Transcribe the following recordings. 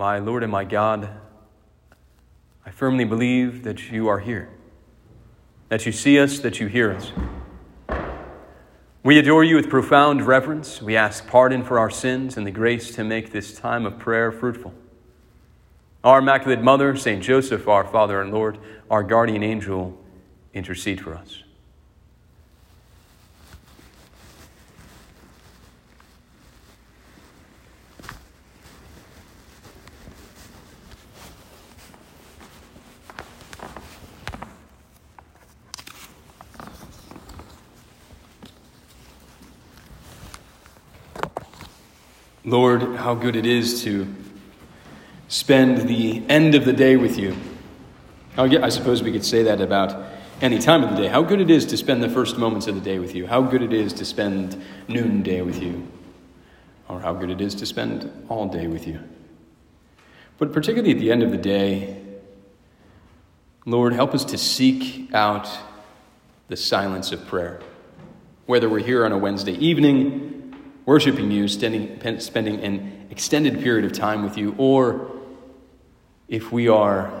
my Lord and my God, I firmly believe that you are here, that you see us, that you hear us. We adore you with profound reverence. We ask pardon for our sins and the grace to make this time of prayer fruitful. Our Immaculate Mother, St. Joseph, our Father and Lord, our guardian angel, intercede for us. Lord, how good it is to spend the end of the day with you. I suppose we could say that about any time of the day. How good it is to spend the first moments of the day with you. How good it is to spend noonday with you. Or how good it is to spend all day with you. But particularly at the end of the day, Lord, help us to seek out the silence of prayer. Whether we're here on a Wednesday evening, worshiping you, spending, spending an extended period of time with you, or if we are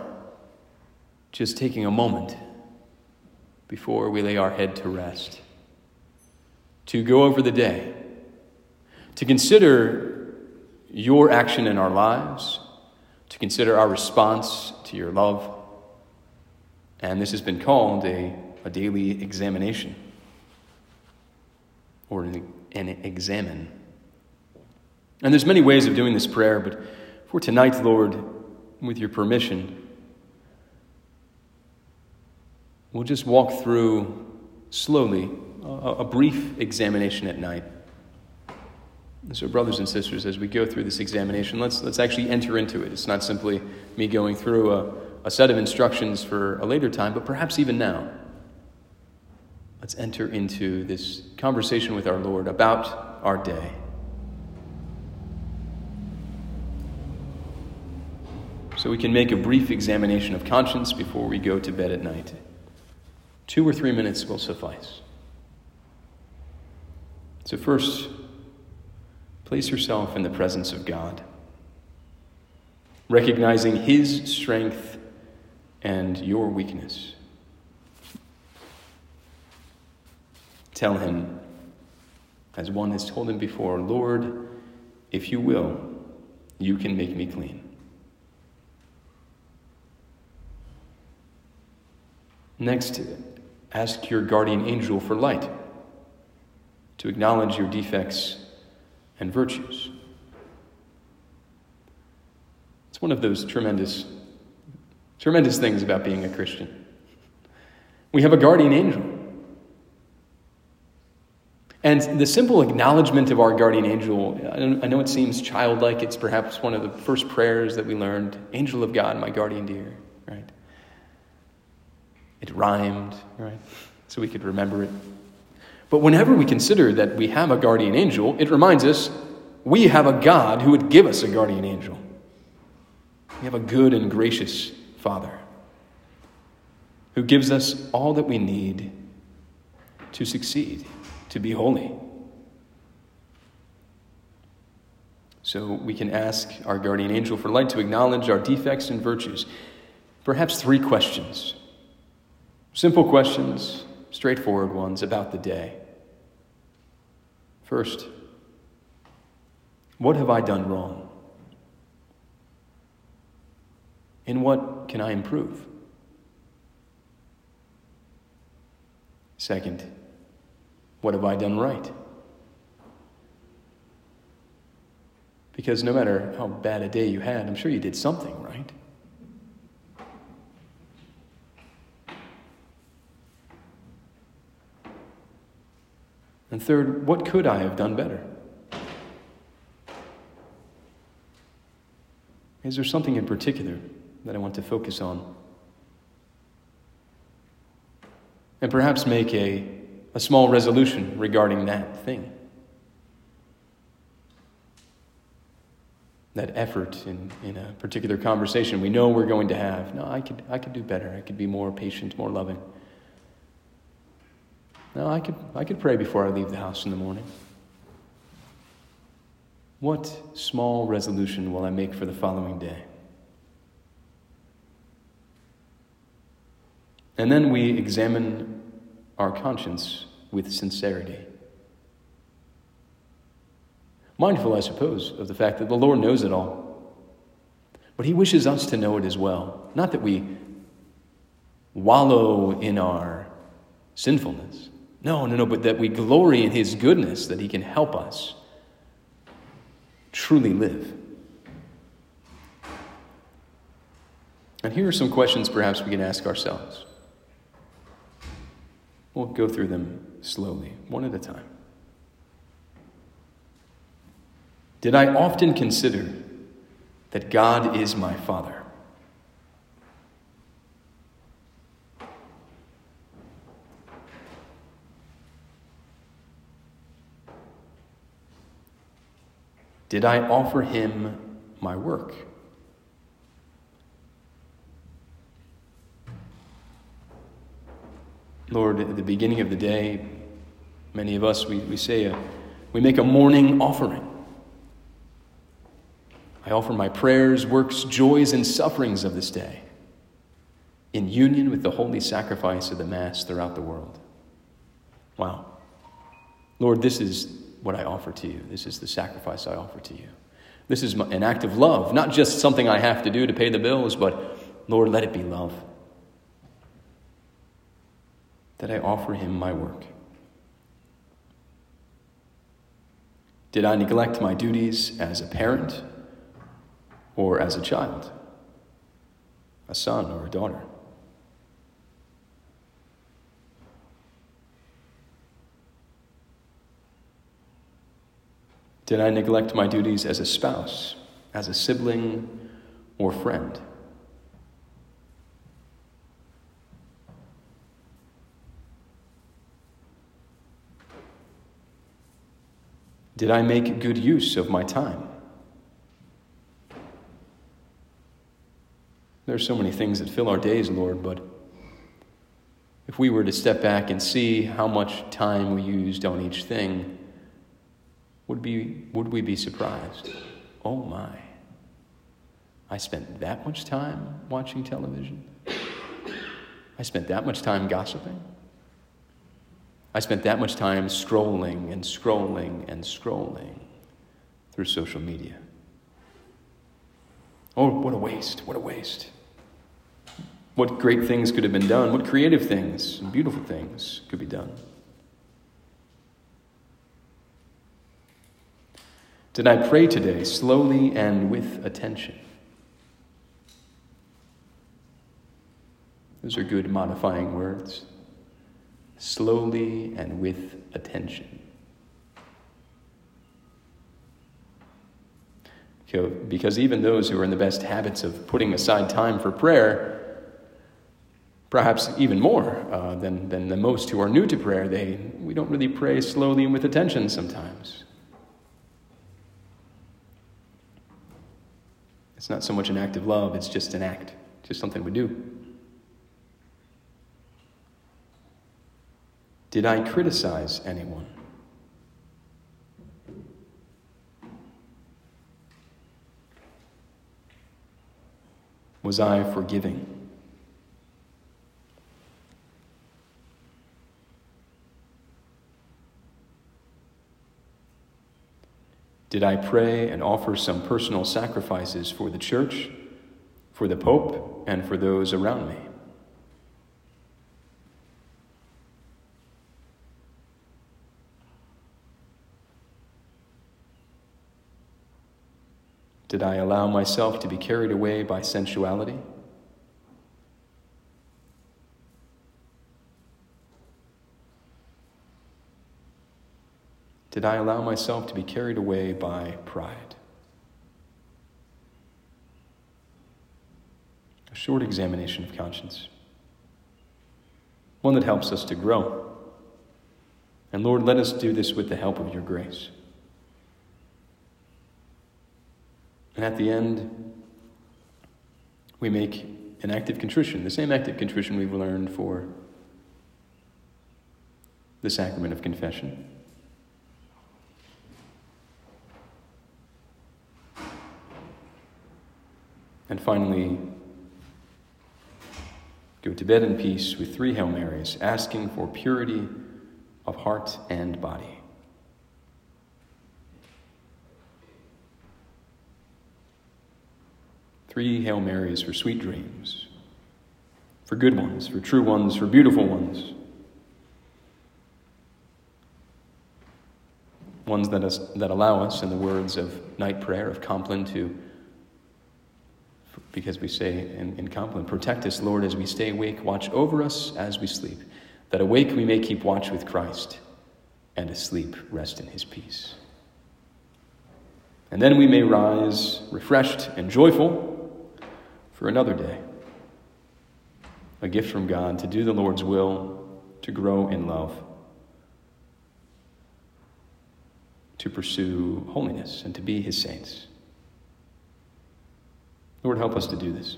just taking a moment before we lay our head to rest, to go over the day, to consider your action in our lives, to consider our response to your love. And this has been called a, a daily examination or an and examen. And there's many ways of doing this prayer, but for tonight, Lord, with your permission, we'll just walk through slowly a, a brief examination at night. so, brothers and sisters, as we go through this examination, let's, let's actually enter into it. It's not simply me going through a, a set of instructions for a later time, but perhaps even now. Let's enter into this conversation with our Lord about our day. So we can make a brief examination of conscience before we go to bed at night. Two or three minutes will suffice. So, first, place yourself in the presence of God, recognizing His strength and your weakness. Tell him, as one has told him before, Lord, if you will, you can make me clean. Next, ask your guardian angel for light to acknowledge your defects and virtues. It's one of those tremendous, tremendous things about being a Christian. We have a guardian angel and the simple acknowledgement of our guardian angel, I know it seems childlike. It's perhaps one of the first prayers that we learned Angel of God, my guardian dear, right? It rhymed, right? So we could remember it. But whenever we consider that we have a guardian angel, it reminds us we have a God who would give us a guardian angel. We have a good and gracious Father who gives us all that we need to succeed to be holy. So we can ask our guardian angel for light to acknowledge our defects and virtues. Perhaps three questions. Simple questions, straightforward ones about the day. First, what have I done wrong? In what can I improve? Second, what have I done right? Because no matter how bad a day you had, I'm sure you did something right. And third, what could I have done better? Is there something in particular that I want to focus on? And perhaps make a a small resolution regarding that thing. That effort in, in a particular conversation we know we're going to have. No, I could, I could do better. I could be more patient, more loving. No, I could, I could pray before I leave the house in the morning. What small resolution will I make for the following day? And then we examine our conscience with sincerity. Mindful, I suppose, of the fact that the Lord knows it all. But He wishes us to know it as well. Not that we wallow in our sinfulness. No, no, no, but that we glory in His goodness, that He can help us truly live. And here are some questions perhaps we can ask ourselves. We'll go through them slowly, one at a time. Did I often consider that God is my Father? Did I offer him my work? Lord, at the beginning of the day, many of us, we, we say, a, we make a morning offering. I offer my prayers, works, joys, and sufferings of this day in union with the holy sacrifice of the Mass throughout the world. Wow. Lord, this is what I offer to you. This is the sacrifice I offer to you. This is an act of love, not just something I have to do to pay the bills, but Lord, let it be love that I offer him my work? Did I neglect my duties as a parent or as a child, a son or a daughter? Did I neglect my duties as a spouse, as a sibling, or friend? Did I make good use of my time? There are so many things that fill our days, Lord, but if we were to step back and see how much time we used on each thing, would, be, would we be surprised? Oh my. I spent that much time watching television? I spent that much time gossiping? I spent that much time scrolling and scrolling and scrolling through social media. Oh, what a waste! What a waste. What great things could have been done. What creative things and beautiful things could be done. Did I pray today slowly and with attention? Those are good modifying words slowly and with attention. Because even those who are in the best habits of putting aside time for prayer, perhaps even more uh, than, than the most who are new to prayer, they, we don't really pray slowly and with attention sometimes. It's not so much an act of love, it's just an act, just something we do. Did I criticize anyone? Was I forgiving? Did I pray and offer some personal sacrifices for the church, for the Pope, and for those around me? Did I allow myself to be carried away by sensuality? Did I allow myself to be carried away by pride? A short examination of conscience, one that helps us to grow. And Lord, let us do this with the help of your grace. And at the end, we make an act of contrition, the same act of contrition we've learned for the sacrament of confession. And finally, go to bed in peace with three Hail Marys, asking for purity of heart and body. Three Hail Marys for sweet dreams, for good ones, for true ones, for beautiful ones. Ones that, us, that allow us, in the words of night prayer of Compline, to, because we say in, in Compline, protect us, Lord, as we stay awake, watch over us as we sleep, that awake we may keep watch with Christ, and asleep rest in his peace. And then we may rise refreshed and joyful for another day. A gift from God to do the Lord's will, to grow in love, to pursue holiness, and to be his saints. Lord, help us to do this.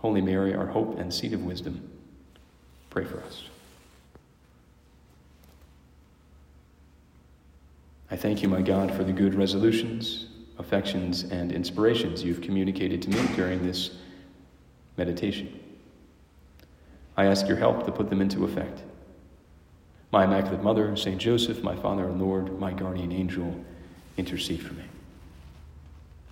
Holy Mary, our hope and seat of wisdom, pray for us. I thank you, my God, for the good resolutions affections, and inspirations you've communicated to me during this meditation. I ask your help to put them into effect. My Immaculate Mother, St. Joseph, my Father and Lord, my guardian angel, intercede for me.